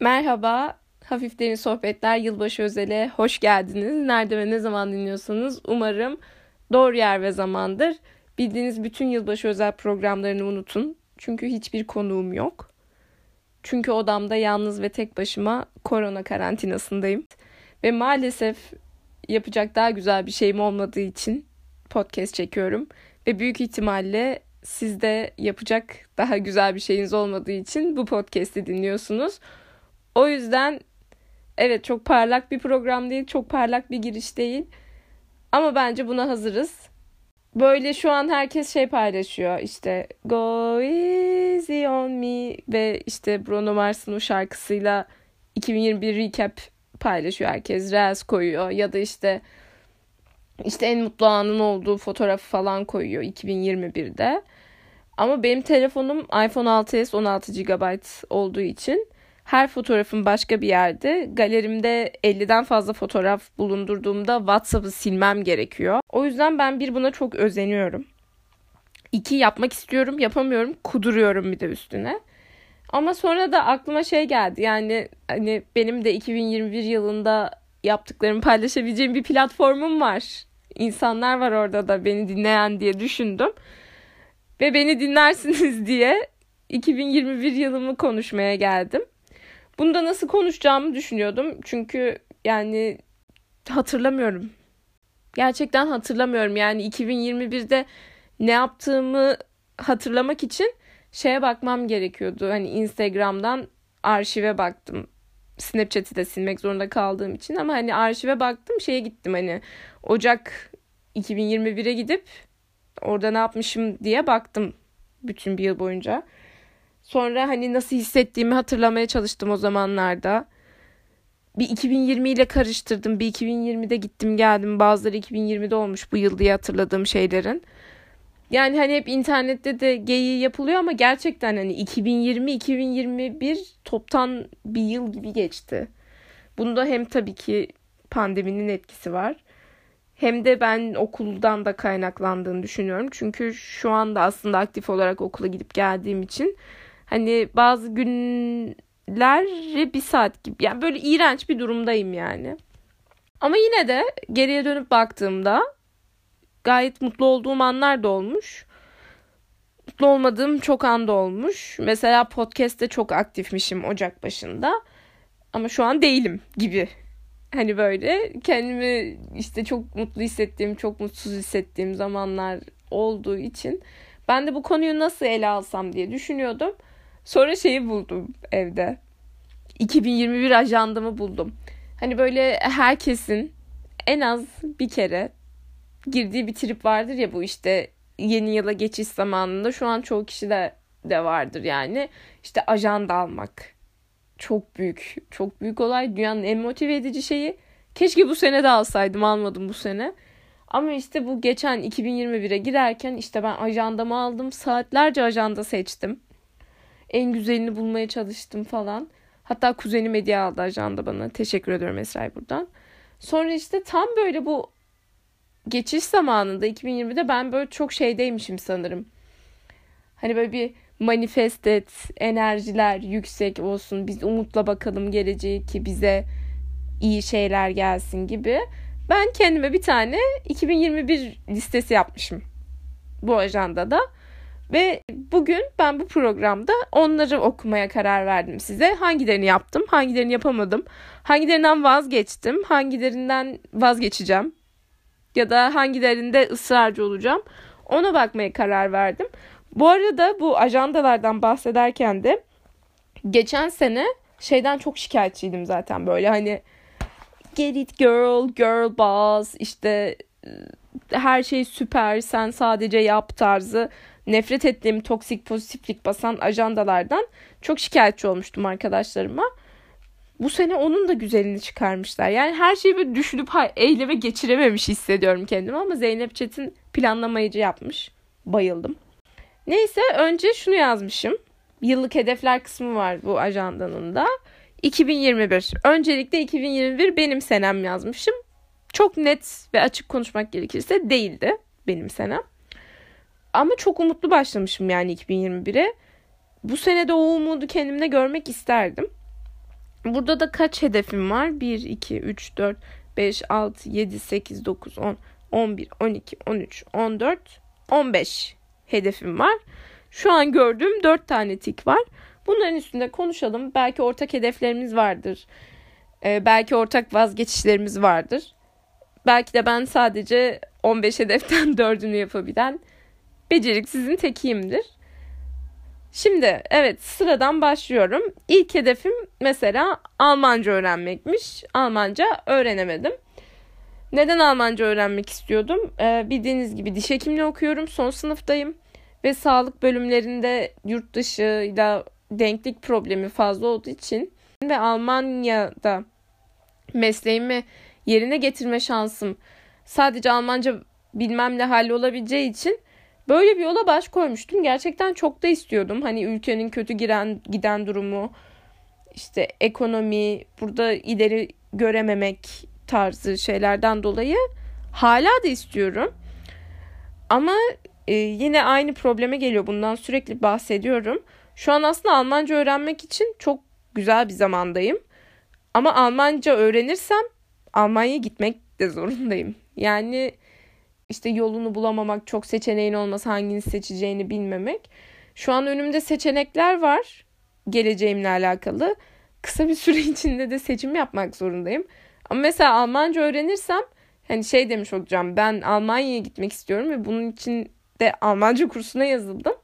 Merhaba, Hafif Derin Sohbetler Yılbaşı Özel'e hoş geldiniz. Nerede ve ne zaman dinliyorsanız umarım doğru yer ve zamandır. Bildiğiniz bütün yılbaşı özel programlarını unutun. Çünkü hiçbir konuğum yok. Çünkü odamda yalnız ve tek başıma korona karantinasındayım. Ve maalesef yapacak daha güzel bir şeyim olmadığı için podcast çekiyorum. Ve büyük ihtimalle sizde yapacak daha güzel bir şeyiniz olmadığı için bu podcast'i dinliyorsunuz. O yüzden evet çok parlak bir program değil, çok parlak bir giriş değil. Ama bence buna hazırız. Böyle şu an herkes şey paylaşıyor işte Go Easy On Me ve işte Bruno Mars'ın o şarkısıyla 2021 recap paylaşıyor herkes. Reels koyuyor ya da işte işte en mutlu anın olduğu fotoğrafı falan koyuyor 2021'de. Ama benim telefonum iPhone 6s 16 GB olduğu için her fotoğrafım başka bir yerde. Galerimde 50'den fazla fotoğraf bulundurduğumda WhatsApp'ı silmem gerekiyor. O yüzden ben bir buna çok özeniyorum. İki yapmak istiyorum, yapamıyorum, kuduruyorum bir de üstüne. Ama sonra da aklıma şey geldi. Yani hani benim de 2021 yılında yaptıklarımı paylaşabileceğim bir platformum var. İnsanlar var orada da beni dinleyen diye düşündüm. Ve beni dinlersiniz diye 2021 yılımı konuşmaya geldim. Bunda nasıl konuşacağımı düşünüyordum. Çünkü yani hatırlamıyorum. Gerçekten hatırlamıyorum. Yani 2021'de ne yaptığımı hatırlamak için şeye bakmam gerekiyordu. Hani Instagram'dan arşive baktım. Snapchat'i de silmek zorunda kaldığım için ama hani arşive baktım şeye gittim hani Ocak 2021'e gidip orada ne yapmışım diye baktım bütün bir yıl boyunca. Sonra hani nasıl hissettiğimi hatırlamaya çalıştım o zamanlarda. Bir 2020 ile karıştırdım. Bir 2020'de gittim geldim. Bazıları 2020'de olmuş bu yıl diye hatırladığım şeylerin. Yani hani hep internette de geyiği yapılıyor ama gerçekten hani 2020-2021 toptan bir yıl gibi geçti. Bunda hem tabii ki pandeminin etkisi var. Hem de ben okuldan da kaynaklandığını düşünüyorum. Çünkü şu anda aslında aktif olarak okula gidip geldiğim için Hani bazı günleri bir saat gibi. Yani böyle iğrenç bir durumdayım yani. Ama yine de geriye dönüp baktığımda gayet mutlu olduğum anlar da olmuş. Mutlu olmadığım çok anda olmuş. Mesela podcast'te çok aktifmişim Ocak başında. Ama şu an değilim gibi. Hani böyle kendimi işte çok mutlu hissettiğim, çok mutsuz hissettiğim zamanlar olduğu için ben de bu konuyu nasıl ele alsam diye düşünüyordum. Sonra şeyi buldum evde. 2021 ajandamı buldum. Hani böyle herkesin en az bir kere girdiği bir trip vardır ya bu işte yeni yıla geçiş zamanında şu an çoğu kişi de de vardır yani. İşte ajanda almak. Çok büyük. Çok büyük olay. Dünyanın en motive edici şeyi. Keşke bu sene de alsaydım. Almadım bu sene. Ama işte bu geçen 2021'e girerken işte ben ajandamı aldım. Saatlerce ajanda seçtim en güzelini bulmaya çalıştım falan. Hatta kuzenim hediye aldı ajanda bana. Teşekkür ediyorum Esra'ya buradan. Sonra işte tam böyle bu geçiş zamanında 2020'de ben böyle çok şeydeymişim sanırım. Hani böyle bir manifest et, enerjiler yüksek olsun, biz umutla bakalım geleceği ki bize iyi şeyler gelsin gibi. Ben kendime bir tane 2021 listesi yapmışım bu ajandada. Ve bugün ben bu programda onları okumaya karar verdim size. Hangilerini yaptım, hangilerini yapamadım, hangilerinden vazgeçtim, hangilerinden vazgeçeceğim ya da hangilerinde ısrarcı olacağım. Ona bakmaya karar verdim. Bu arada bu ajandalardan bahsederken de geçen sene şeyden çok şikayetçiydim zaten böyle hani get it girl, girl boss işte her şey süper sen sadece yap tarzı nefret ettiğim toksik pozitiflik basan ajandalardan çok şikayetçi olmuştum arkadaşlarıma. Bu sene onun da güzelini çıkarmışlar. Yani her şeyi böyle düşünüp eyleme geçirememiş hissediyorum kendimi ama Zeynep Çetin planlamayıcı yapmış. Bayıldım. Neyse önce şunu yazmışım. Yıllık hedefler kısmı var bu ajandanın da. 2021. Öncelikle 2021 benim senem yazmışım. Çok net ve açık konuşmak gerekirse değildi benim senem. Ama çok umutlu başlamışım yani 2021'e. Bu sene de o umudu kendimde görmek isterdim. Burada da kaç hedefim var? 1, 2, 3, 4, 5, 6, 7, 8, 9, 10, 11, 12, 13, 14, 15 hedefim var. Şu an gördüğüm 4 tane tik var. Bunların üstünde konuşalım. Belki ortak hedeflerimiz vardır. Ee, belki ortak vazgeçişlerimiz vardır. Belki de ben sadece 15 hedeften 4'ünü yapabilen beceriksizin tekiyimdir. Şimdi evet sıradan başlıyorum. İlk hedefim mesela Almanca öğrenmekmiş. Almanca öğrenemedim. Neden Almanca öğrenmek istiyordum? Ee, bildiğiniz gibi diş hekimliği okuyorum. Son sınıftayım. Ve sağlık bölümlerinde yurt dışıyla denklik problemi fazla olduğu için ve Almanya'da mesleğimi yerine getirme şansım sadece Almanca bilmemle hallolabileceği için böyle bir yola baş koymuştum. Gerçekten çok da istiyordum. Hani ülkenin kötü giren giden durumu, işte ekonomi, burada ileri görememek tarzı şeylerden dolayı hala da istiyorum. Ama e, yine aynı probleme geliyor. Bundan sürekli bahsediyorum. Şu an aslında Almanca öğrenmek için çok güzel bir zamandayım. Ama Almanca öğrenirsem Almanya'ya gitmek de zorundayım. Yani işte yolunu bulamamak, çok seçeneğin olması, hangini seçeceğini bilmemek. Şu an önümde seçenekler var geleceğimle alakalı. Kısa bir süre içinde de seçim yapmak zorundayım. Ama mesela Almanca öğrenirsem hani şey demiş olacağım. Ben Almanya'ya gitmek istiyorum ve bunun için de Almanca kursuna yazıldım.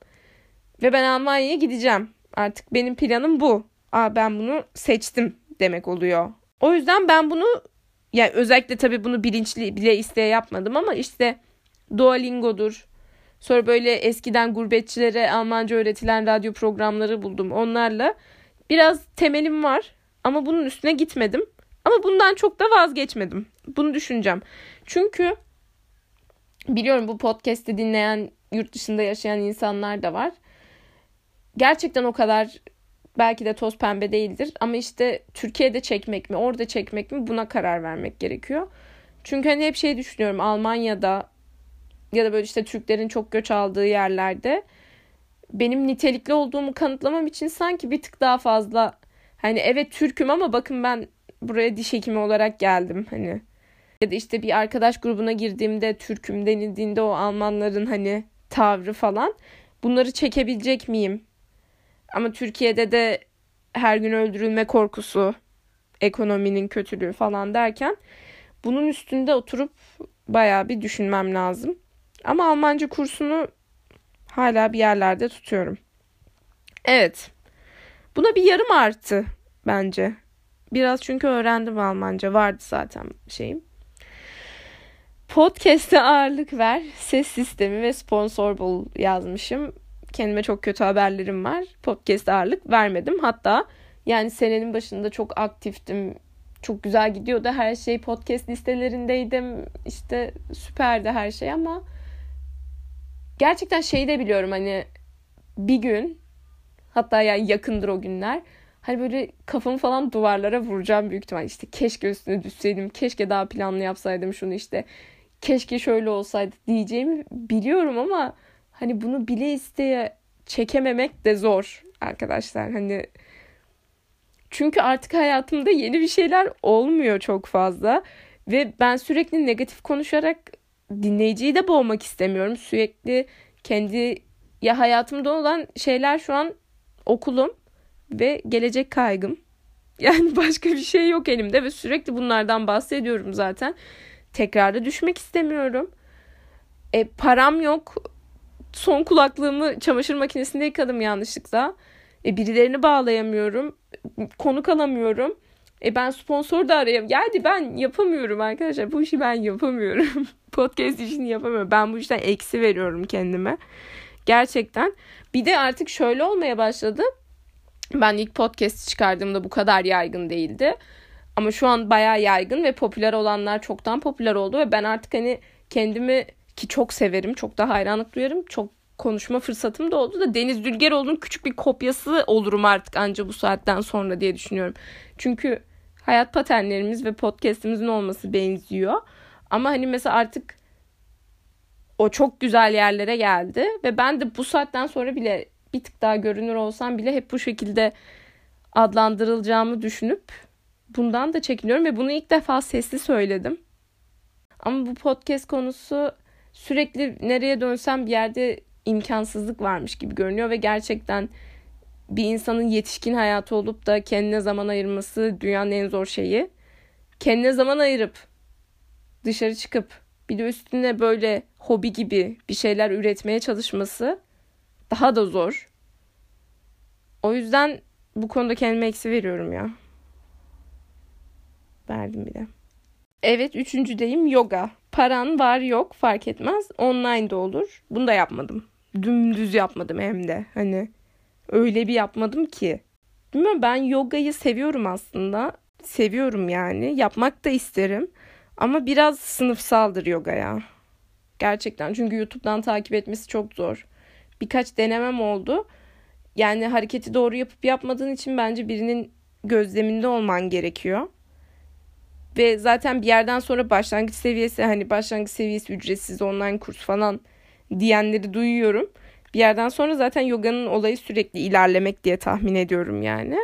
Ve ben Almanya'ya gideceğim. Artık benim planım bu. Aa ben bunu seçtim demek oluyor. O yüzden ben bunu yani özellikle tabii bunu bilinçli bile isteye yapmadım ama işte Duolingo'dur. Sonra böyle eskiden gurbetçilere Almanca öğretilen radyo programları buldum. Onlarla biraz temelim var ama bunun üstüne gitmedim. Ama bundan çok da vazgeçmedim. Bunu düşüneceğim. Çünkü biliyorum bu podcast'i dinleyen yurt dışında yaşayan insanlar da var. Gerçekten o kadar belki de toz pembe değildir ama işte Türkiye'de çekmek mi, orada çekmek mi buna karar vermek gerekiyor. Çünkü hani hep şey düşünüyorum Almanya'da ya da böyle işte Türklerin çok göç aldığı yerlerde benim nitelikli olduğumu kanıtlamam için sanki bir tık daha fazla hani evet Türk'üm ama bakın ben buraya diş hekimi olarak geldim hani ya da işte bir arkadaş grubuna girdiğimde Türk'üm denildiğinde o Almanların hani tavrı falan bunları çekebilecek miyim? Ama Türkiye'de de her gün öldürülme korkusu, ekonominin kötülüğü falan derken bunun üstünde oturup bayağı bir düşünmem lazım. Ama Almanca kursunu hala bir yerlerde tutuyorum. Evet. Buna bir yarım arttı bence. Biraz çünkü öğrendim Almanca. Vardı zaten şeyim. Podcast'e ağırlık ver. Ses sistemi ve sponsor bul yazmışım. Kendime çok kötü haberlerim var. Podcast'e ağırlık vermedim. Hatta yani senenin başında çok aktiftim. Çok güzel gidiyordu her şey. Podcast listelerindeydim. İşte süperdi her şey ama gerçekten şeyi de biliyorum hani bir gün hatta yani yakındır o günler hani böyle kafamı falan duvarlara vuracağım büyük ihtimal işte keşke üstüne düşseydim keşke daha planlı yapsaydım şunu işte keşke şöyle olsaydı diyeceğimi biliyorum ama hani bunu bile isteye çekememek de zor arkadaşlar hani çünkü artık hayatımda yeni bir şeyler olmuyor çok fazla ve ben sürekli negatif konuşarak dinleyiciyi de boğmak istemiyorum. Sürekli kendi ya hayatımda olan şeyler şu an okulum ve gelecek kaygım. Yani başka bir şey yok elimde ve sürekli bunlardan bahsediyorum zaten. Tekrarda düşmek istemiyorum. E, param yok. Son kulaklığımı çamaşır makinesinde yıkadım yanlışlıkla. E, birilerini bağlayamıyorum. Konuk alamıyorum. E ben sponsor da arayayım. Yani ben yapamıyorum arkadaşlar. Bu işi ben yapamıyorum. Podcast işini yapamıyorum. Ben bu işten eksi veriyorum kendime. Gerçekten. Bir de artık şöyle olmaya başladı. Ben ilk podcast çıkardığımda bu kadar yaygın değildi. Ama şu an bayağı yaygın ve popüler olanlar çoktan popüler oldu ve ben artık hani kendimi ki çok severim, çok da hayranlık duyarım. Çok konuşma fırsatım da oldu da Deniz Dülgeroğlu'nun küçük bir kopyası olurum artık anca bu saatten sonra diye düşünüyorum. Çünkü hayat paternlerimiz ve podcast'imizin olması benziyor. Ama hani mesela artık o çok güzel yerlere geldi ve ben de bu saatten sonra bile bir tık daha görünür olsam bile hep bu şekilde adlandırılacağımı düşünüp bundan da çekiniyorum ve bunu ilk defa sesli söyledim. Ama bu podcast konusu sürekli nereye dönsem bir yerde imkansızlık varmış gibi görünüyor ve gerçekten bir insanın yetişkin hayatı olup da kendine zaman ayırması dünyanın en zor şeyi. Kendine zaman ayırıp dışarı çıkıp bir de üstüne böyle hobi gibi bir şeyler üretmeye çalışması daha da zor. O yüzden bu konuda kendime eksi veriyorum ya. Verdim bile. Evet üçüncüdeyim yoga. Paran var yok fark etmez. Online de olur. Bunu da yapmadım. Dümdüz yapmadım hem de. Hani öyle bir yapmadım ki. Bilmiyorum ben yogayı seviyorum aslında. Seviyorum yani. Yapmak da isterim. Ama biraz sınıfsaldır yoga ya. Gerçekten çünkü YouTube'dan takip etmesi çok zor. Birkaç denemem oldu. Yani hareketi doğru yapıp yapmadığın için bence birinin gözleminde olman gerekiyor. Ve zaten bir yerden sonra başlangıç seviyesi hani başlangıç seviyesi ücretsiz online kurs falan diyenleri duyuyorum. Bir yerden sonra zaten yoganın olayı sürekli ilerlemek diye tahmin ediyorum yani.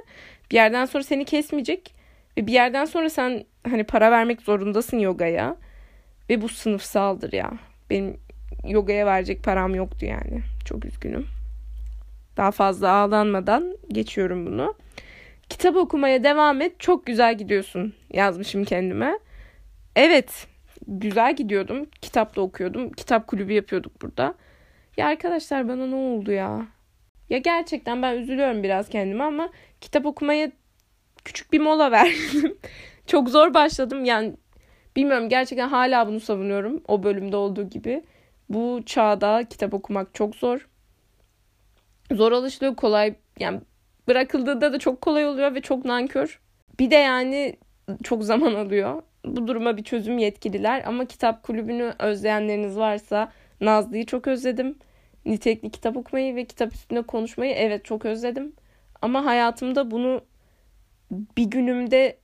Bir yerden sonra seni kesmeyecek ve bir yerden sonra sen hani para vermek zorundasın yogaya. Ve bu sınıfsaldır ya. Benim yogaya verecek param yoktu yani. Çok üzgünüm. Daha fazla ağlanmadan geçiyorum bunu. Kitap okumaya devam et. Çok güzel gidiyorsun yazmışım kendime. Evet, güzel gidiyordum. Kitap da okuyordum. Kitap kulübü yapıyorduk burada. Ya arkadaşlar bana ne oldu ya? Ya gerçekten ben üzülüyorum biraz kendime ama kitap okumaya küçük bir mola verdim. Çok zor başladım. Yani bilmiyorum gerçekten hala bunu savunuyorum. O bölümde olduğu gibi. Bu çağda kitap okumak çok zor. Zor alışılıyor kolay. Yani bırakıldığında da çok kolay oluyor ve çok nankör. Bir de yani çok zaman alıyor. Bu duruma bir çözüm yetkililer ama kitap kulübünü özleyenleriniz varsa Nazlı'yı çok özledim. Nitelikli kitap okumayı ve kitap üstünde konuşmayı evet çok özledim. Ama hayatımda bunu bir günümde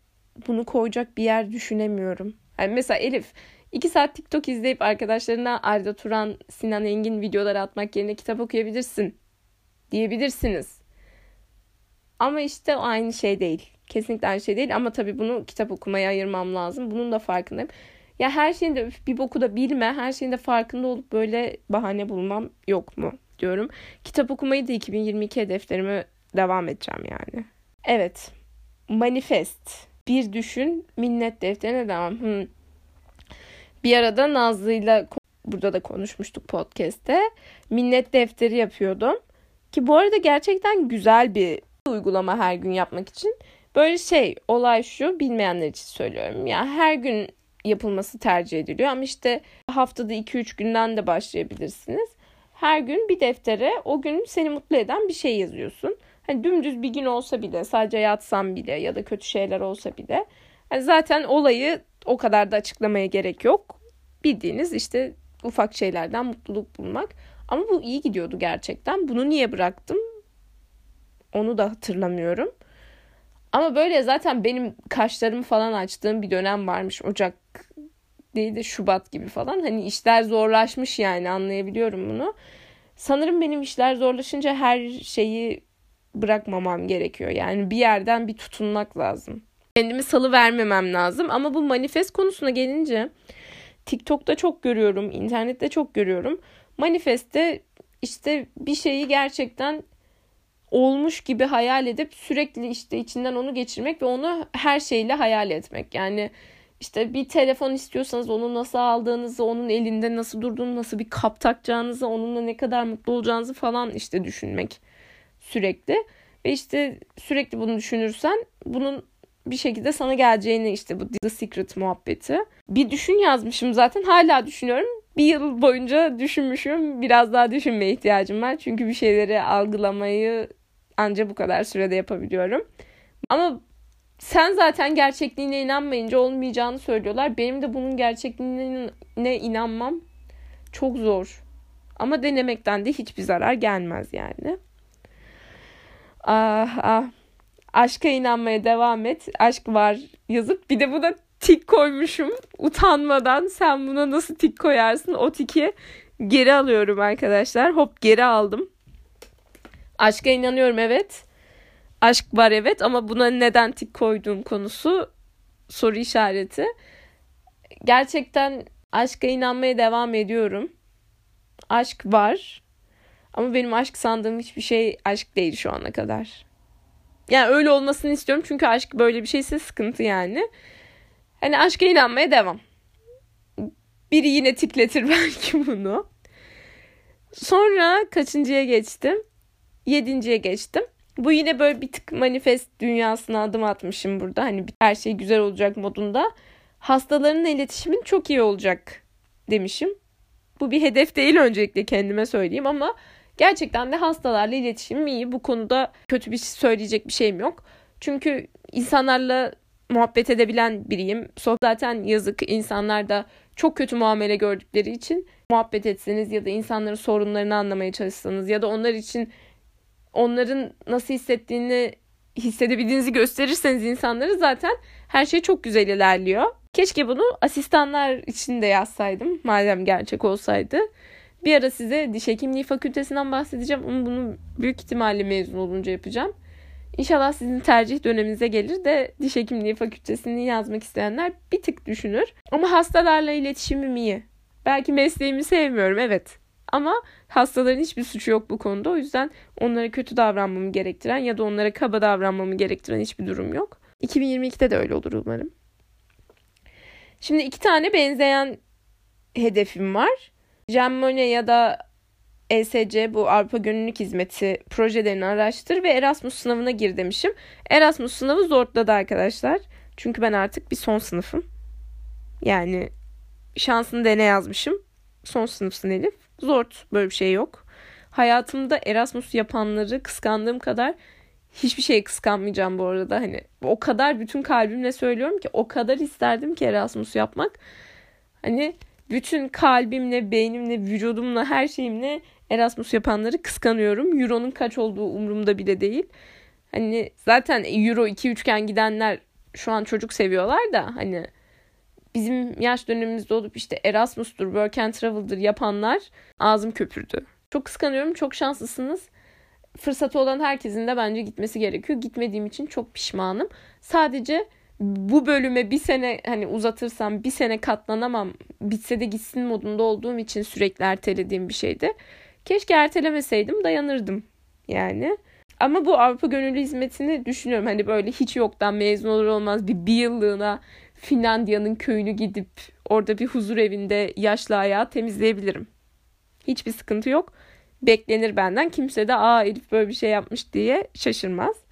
bunu koyacak bir yer düşünemiyorum. Yani mesela Elif iki saat TikTok izleyip arkadaşlarına Arda Turan, Sinan Engin videoları atmak yerine kitap okuyabilirsin diyebilirsiniz. Ama işte o aynı şey değil. Kesinlikle aynı şey değil ama tabii bunu kitap okumaya ayırmam lazım. Bunun da farkındayım. Ya her şeyin de bir boku da bilme, her şeyin de farkında olup böyle bahane bulmam yok mu diyorum. Kitap okumayı da 2022 hedeflerime devam edeceğim yani. Evet. Manifest. Bir düşün, minnet defterine devam. Hmm. Bir arada Nazlı'yla burada da konuşmuştuk podcast'te. Minnet defteri yapıyordum. Ki bu arada gerçekten güzel bir uygulama her gün yapmak için. Böyle şey olay şu bilmeyenler için söylüyorum. Ya yani her gün yapılması tercih ediliyor ama işte haftada 2-3 günden de başlayabilirsiniz. Her gün bir deftere o gün seni mutlu eden bir şey yazıyorsun. Hani dümdüz bir gün olsa bile sadece yatsam bile ya da kötü şeyler olsa bile yani zaten olayı o kadar da açıklamaya gerek yok. Bildiğiniz işte ufak şeylerden mutluluk bulmak. Ama bu iyi gidiyordu gerçekten. Bunu niye bıraktım? Onu da hatırlamıyorum. Ama böyle zaten benim kaşlarımı falan açtığım bir dönem varmış. Ocak değil de Şubat gibi falan. Hani işler zorlaşmış yani anlayabiliyorum bunu. Sanırım benim işler zorlaşınca her şeyi bırakmamam gerekiyor. Yani bir yerden bir tutunmak lazım. Kendimi salı vermemem lazım. Ama bu manifest konusuna gelince TikTok'ta çok görüyorum, internette çok görüyorum. Manifeste işte bir şeyi gerçekten olmuş gibi hayal edip sürekli işte içinden onu geçirmek ve onu her şeyle hayal etmek. Yani işte bir telefon istiyorsanız onu nasıl aldığınızı, onun elinde nasıl durduğunu, nasıl bir kap takacağınızı, onunla ne kadar mutlu olacağınızı falan işte düşünmek sürekli. Ve işte sürekli bunu düşünürsen bunun bir şekilde sana geleceğini işte bu The Secret muhabbeti. Bir düşün yazmışım zaten hala düşünüyorum. Bir yıl boyunca düşünmüşüm. Biraz daha düşünmeye ihtiyacım var. Çünkü bir şeyleri algılamayı anca bu kadar sürede yapabiliyorum. Ama sen zaten gerçekliğine inanmayınca olmayacağını söylüyorlar. Benim de bunun gerçekliğine inanmam çok zor. Ama denemekten de hiçbir zarar gelmez yani. Ah ah. Aşka inanmaya devam et. Aşk var yazıp bir de buna tik koymuşum. Utanmadan sen buna nasıl tik koyarsın? O tiki geri alıyorum arkadaşlar. Hop geri aldım. Aşka inanıyorum evet. Aşk var evet ama buna neden tik koyduğum konusu soru işareti. Gerçekten aşka inanmaya devam ediyorum. Aşk var. Ama benim aşk sandığım hiçbir şey aşk değil şu ana kadar. Yani öyle olmasını istiyorum çünkü aşk böyle bir şeyse sıkıntı yani. Hani aşka inanmaya devam. Biri yine tikletir belki bunu. Sonra kaçıncıya geçtim? Yedinciye geçtim. Bu yine böyle bir tık manifest dünyasına adım atmışım burada. Hani her şey güzel olacak modunda. Hastaların iletişimin çok iyi olacak demişim. Bu bir hedef değil öncelikle kendime söyleyeyim ama gerçekten de hastalarla iletişimim iyi. Bu konuda kötü bir şey söyleyecek bir şeyim yok. Çünkü insanlarla muhabbet edebilen biriyim. Zaten yazık insanlar da çok kötü muamele gördükleri için muhabbet etseniz ya da insanların sorunlarını anlamaya çalışsanız ya da onlar için onların nasıl hissettiğini hissedebildiğinizi gösterirseniz insanları zaten her şey çok güzel ilerliyor. Keşke bunu asistanlar için de yazsaydım madem gerçek olsaydı. Bir ara size diş hekimliği fakültesinden bahsedeceğim ama bunu büyük ihtimalle mezun olunca yapacağım. İnşallah sizin tercih döneminize gelir de diş hekimliği fakültesini yazmak isteyenler bir tık düşünür. Ama hastalarla iletişimim iyi. Belki mesleğimi sevmiyorum evet. Ama hastaların hiçbir suçu yok bu konuda. O yüzden onlara kötü davranmamı gerektiren ya da onlara kaba davranmamı gerektiren hiçbir durum yok. 2022'de de öyle olur umarım. Şimdi iki tane benzeyen hedefim var. Jemmone ya da ESC bu Avrupa Gönüllülük Hizmeti projelerini araştır ve Erasmus sınavına gir demişim. Erasmus sınavı zorladı arkadaşlar. Çünkü ben artık bir son sınıfım. Yani şansını dene yazmışım. Son sınıfsın Elif. Zor böyle bir şey yok. Hayatımda Erasmus yapanları kıskandığım kadar hiçbir şey kıskanmayacağım bu arada. Hani o kadar bütün kalbimle söylüyorum ki o kadar isterdim ki Erasmus yapmak. Hani bütün kalbimle, beynimle, vücudumla, her şeyimle Erasmus yapanları kıskanıyorum. Euro'nun kaç olduğu umurumda bile değil. Hani zaten Euro 2 üçgen gidenler şu an çocuk seviyorlar da hani bizim yaş dönemimizde olup işte Erasmus'tur, Work and Travel'dır yapanlar ağzım köpürdü. Çok kıskanıyorum. Çok şanslısınız. Fırsatı olan herkesin de bence gitmesi gerekiyor. Gitmediğim için çok pişmanım. Sadece bu bölüme bir sene hani uzatırsam bir sene katlanamam bitse de gitsin modunda olduğum için sürekli ertelediğim bir şeydi. Keşke ertelemeseydim dayanırdım yani. Ama bu Avrupa Gönüllü Hizmeti'ni düşünüyorum. Hani böyle hiç yoktan mezun olur olmaz bir, bir yıllığına Finlandiya'nın köyünü gidip orada bir huzur evinde yaşlı ayağı temizleyebilirim. Hiçbir sıkıntı yok. Beklenir benden. Kimse de aa Elif böyle bir şey yapmış diye şaşırmaz.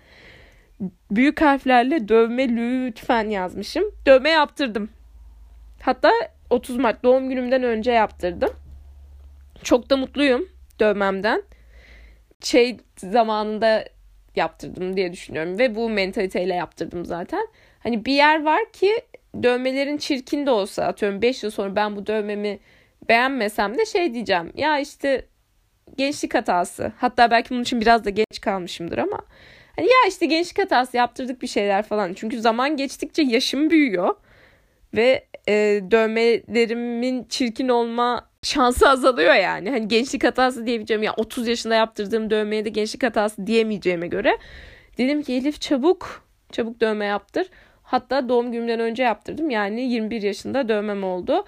Büyük harflerle dövme lütfen yazmışım. Dövme yaptırdım. Hatta 30 Mart doğum günümden önce yaptırdım. Çok da mutluyum dövmemden. Şey zamanında yaptırdım diye düşünüyorum ve bu mentaliteyle yaptırdım zaten. Hani bir yer var ki dövmelerin çirkin de olsa atıyorum 5 yıl sonra ben bu dövmemi beğenmesem de şey diyeceğim. Ya işte gençlik hatası. Hatta belki bunun için biraz da geç kalmışımdır ama hani ya işte gençlik hatası yaptırdık bir şeyler falan. Çünkü zaman geçtikçe yaşım büyüyor ve e, dövmelerimin çirkin olma şansı azalıyor yani. Hani gençlik hatası diyebileceğim ya 30 yaşında yaptırdığım dövmeye de gençlik hatası diyemeyeceğime göre dedim ki Elif çabuk çabuk dövme yaptır. Hatta doğum günümden önce yaptırdım. Yani 21 yaşında dövmem oldu.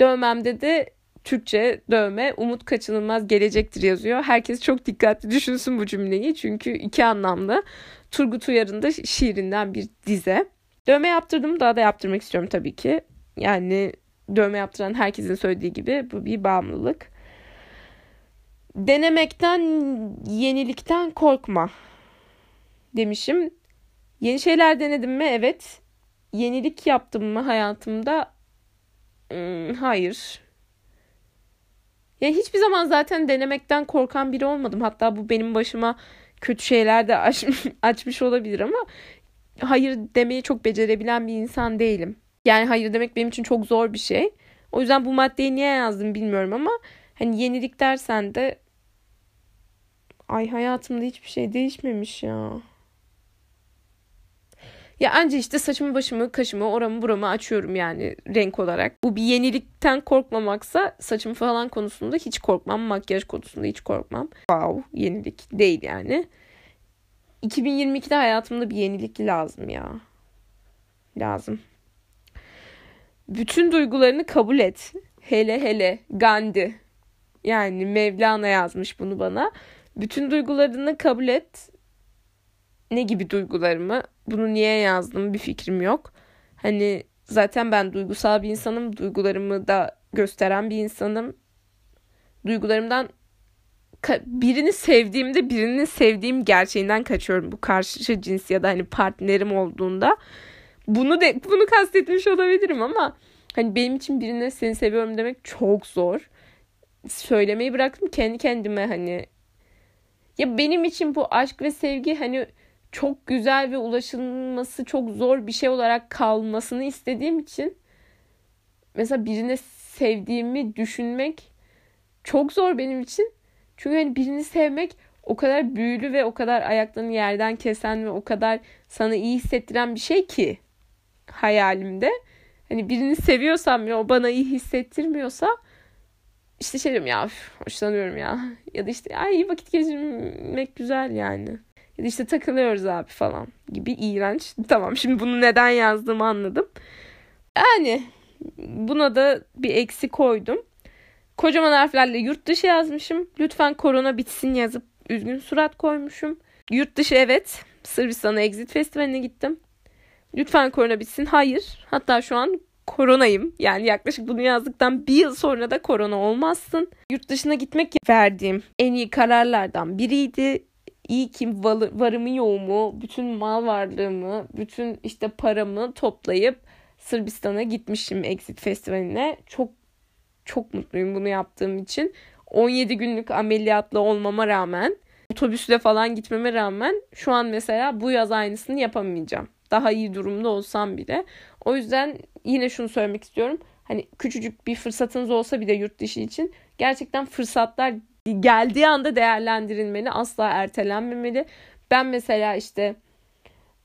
Dövmemde de Türkçe dövme umut kaçınılmaz gelecektir yazıyor. Herkes çok dikkatli düşünsün bu cümleyi. Çünkü iki anlamlı. Turgut Uyar'ın da şiirinden bir dize. Dövme yaptırdım. Daha da yaptırmak istiyorum tabii ki. Yani dövme yaptıran herkesin söylediği gibi bu bir bağımlılık. Denemekten, yenilikten korkma demişim. Yeni şeyler denedim mi? Evet. Yenilik yaptım mı hayatımda? Hmm, hayır. Ya hiçbir zaman zaten denemekten korkan biri olmadım. Hatta bu benim başıma kötü şeyler de aç, açmış olabilir ama hayır demeyi çok becerebilen bir insan değilim. Yani hayır demek benim için çok zor bir şey. O yüzden bu maddeyi niye yazdım bilmiyorum ama hani yenilik dersen de ay hayatımda hiçbir şey değişmemiş ya. Ya anca işte saçımı başımı kaşımı oramı buramı açıyorum yani renk olarak. Bu bir yenilikten korkmamaksa saçım falan konusunda hiç korkmam. Makyaj konusunda hiç korkmam. Wow yenilik değil yani. 2022'de hayatımda bir yenilik lazım ya. Lazım. Bütün duygularını kabul et. Hele hele Gandhi. Yani Mevlana yazmış bunu bana. Bütün duygularını kabul et. Ne gibi duygularımı? Bunu niye yazdım bir fikrim yok. Hani zaten ben duygusal bir insanım. Duygularımı da gösteren bir insanım. Duygularımdan birini sevdiğimde birini sevdiğim gerçeğinden kaçıyorum. Bu karşı cins ya da hani partnerim olduğunda. Bunu de bunu kastetmiş olabilirim ama hani benim için birine seni seviyorum demek çok zor. Söylemeyi bıraktım kendi kendime hani ya benim için bu aşk ve sevgi hani çok güzel ve ulaşılması çok zor bir şey olarak kalmasını istediğim için mesela birine sevdiğimi düşünmek çok zor benim için. Çünkü hani birini sevmek o kadar büyülü ve o kadar ayaklarını yerden kesen ve o kadar sana iyi hissettiren bir şey ki hayalimde. Hani birini seviyorsam ya o bana iyi hissettirmiyorsa işte şey diyorum ya hoşlanıyorum ya. Ya da işte ya iyi vakit geçirmek güzel yani. Ya işte takılıyoruz abi falan gibi iğrenç. Tamam şimdi bunu neden yazdığımı anladım. Yani buna da bir eksi koydum. Kocaman harflerle yurt dışı yazmışım. Lütfen korona bitsin yazıp üzgün surat koymuşum. Yurt dışı evet. Sırbistan'a Exit Festivali'ne gittim. Lütfen korona bitsin. Hayır. Hatta şu an koronayım. Yani yaklaşık bunu yazdıktan bir yıl sonra da korona olmazsın. Yurt dışına gitmek verdiğim en iyi kararlardan biriydi. İyi ki varımı yoğumu, bütün mal varlığımı, bütün işte paramı toplayıp Sırbistan'a gitmişim Exit Festivali'ne. Çok çok mutluyum bunu yaptığım için. 17 günlük ameliyatlı olmama rağmen, otobüsle falan gitmeme rağmen şu an mesela bu yaz aynısını yapamayacağım. Daha iyi durumda olsam bile. O yüzden yine şunu söylemek istiyorum. Hani küçücük bir fırsatınız olsa bir de yurt dışı için gerçekten fırsatlar geldiği anda değerlendirilmeli. Asla ertelenmemeli. Ben mesela işte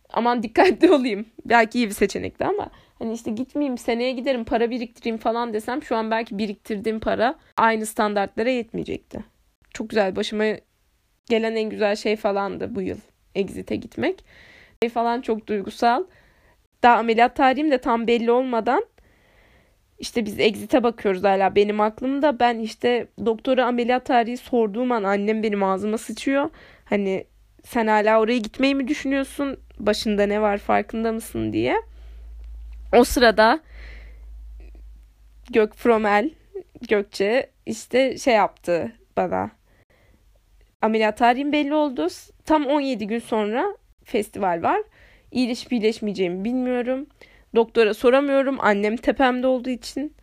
aman dikkatli olayım. Belki iyi bir seçenekti ama hani işte gitmeyeyim seneye giderim para biriktireyim falan desem şu an belki biriktirdiğim para aynı standartlara yetmeyecekti. Çok güzel başıma gelen en güzel şey falandı bu yıl exit'e gitmek. Şey falan çok duygusal. Daha ameliyat tarihim de tam belli olmadan işte biz exit'e bakıyoruz hala benim aklımda. Ben işte doktora ameliyat tarihi sorduğum an annem benim ağzıma sıçıyor. Hani sen hala oraya gitmeyi mi düşünüyorsun? Başında ne var farkında mısın diye. O sırada Gök Fromel Gökçe işte şey yaptı bana. Ameliyat tarihim belli oldu. Tam 17 gün sonra festival var. İyileşip iyileşmeyeceğimi bilmiyorum. Doktora soramıyorum. Annem tepemde olduğu için.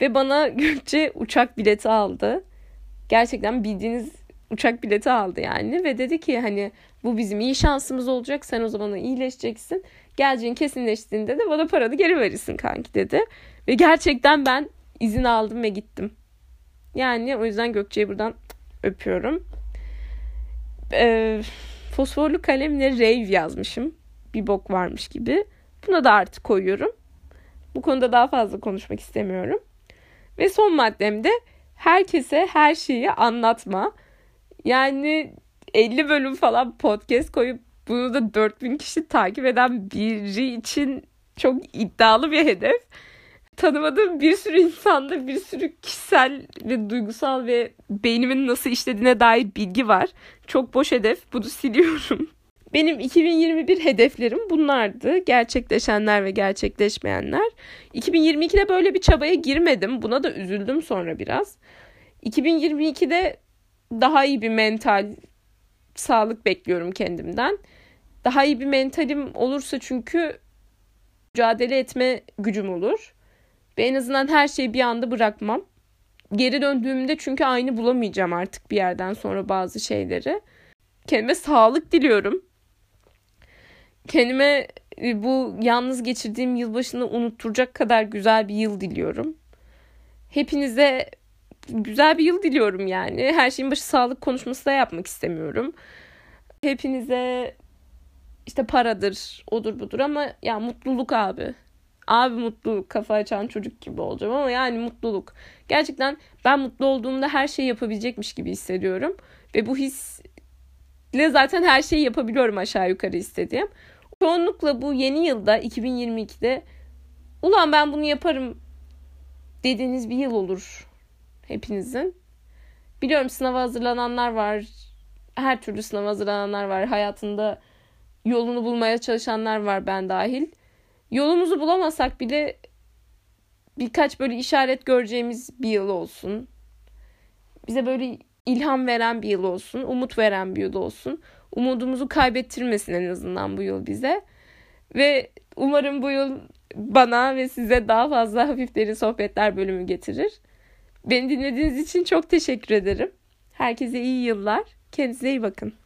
Ve bana Gökçe uçak bileti aldı. Gerçekten bildiğiniz uçak bileti aldı yani. Ve dedi ki hani bu bizim iyi şansımız olacak. Sen o zaman iyileşeceksin. Geleceğin kesinleştiğinde de bana paranı geri verirsin kanki dedi. Ve gerçekten ben izin aldım ve gittim. Yani o yüzden Gökçe'yi buradan öpüyorum. Ee, fosforlu kalemle rave yazmışım. Bir bok varmış gibi. Buna da artık koyuyorum. Bu konuda daha fazla konuşmak istemiyorum. Ve son maddemde herkese her şeyi anlatma. Yani 50 bölüm falan podcast koyup bunu da 4000 kişi takip eden biri için çok iddialı bir hedef. Tanımadığım bir sürü insanda bir sürü kişisel ve duygusal ve beynimin nasıl işlediğine dair bilgi var. Çok boş hedef. Bunu siliyorum. Benim 2021 hedeflerim bunlardı. Gerçekleşenler ve gerçekleşmeyenler. 2022'de böyle bir çabaya girmedim. Buna da üzüldüm sonra biraz. 2022'de daha iyi bir mental sağlık bekliyorum kendimden. Daha iyi bir mentalim olursa çünkü mücadele etme gücüm olur. Ve en azından her şeyi bir anda bırakmam. Geri döndüğümde çünkü aynı bulamayacağım artık bir yerden sonra bazı şeyleri. Kendime sağlık diliyorum. Kendime e, bu yalnız geçirdiğim yılbaşını unutturacak kadar güzel bir yıl diliyorum. Hepinize güzel bir yıl diliyorum yani. Her şeyin başı sağlık konuşması da yapmak istemiyorum. Hepinize işte paradır, odur budur ama ya mutluluk abi. Abi mutluluk kafa açan çocuk gibi olacağım ama yani mutluluk. Gerçekten ben mutlu olduğumda her şeyi yapabilecekmiş gibi hissediyorum. Ve bu his ile zaten her şeyi yapabiliyorum aşağı yukarı istediğim. Çoğunlukla bu yeni yılda 2022'de ulan ben bunu yaparım dediğiniz bir yıl olur hepinizin. Biliyorum sınava hazırlananlar var. Her türlü sınava hazırlananlar var. Hayatında yolunu bulmaya çalışanlar var ben dahil. Yolumuzu bulamasak bile birkaç böyle işaret göreceğimiz bir yıl olsun. Bize böyle ilham veren bir yıl olsun, umut veren bir yıl olsun. Umudumuzu kaybettirmesin en azından bu yıl bize. Ve umarım bu yıl bana ve size daha fazla hafif derin sohbetler bölümü getirir. Beni dinlediğiniz için çok teşekkür ederim. Herkese iyi yıllar. Kendinize iyi bakın.